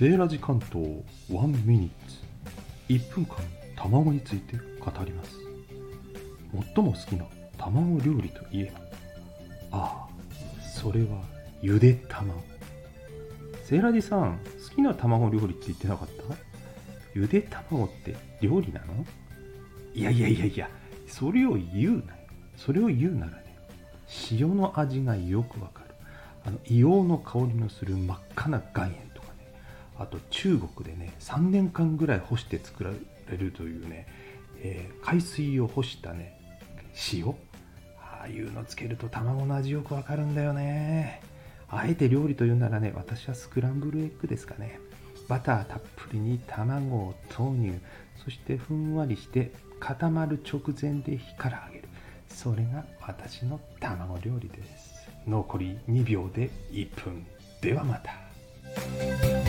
セーラジ関東1ミニッツ。1分間卵について語ります。最も好きな卵料理といえば。ああそれはゆで卵。セーラジさん好きな卵料理って言ってなかった？ゆで卵って料理なの？いやいやいやいやそれを言うなよ。それを言うならね塩の味がよくわかる。あの硫黄の香りのする真っ赤な岩塩。あと中国でね3年間ぐらい干して作られるというね、えー海水を干したね塩。ああいうのつけると卵の味よくわかるんだよね。あえて料理というならね私はスクランブルエッグですかね。バターたっぷりに卵を投入。そしてふんわりして固まる直前で火から揚げる。それが私の卵料理です。残り2秒で1分。ではまた。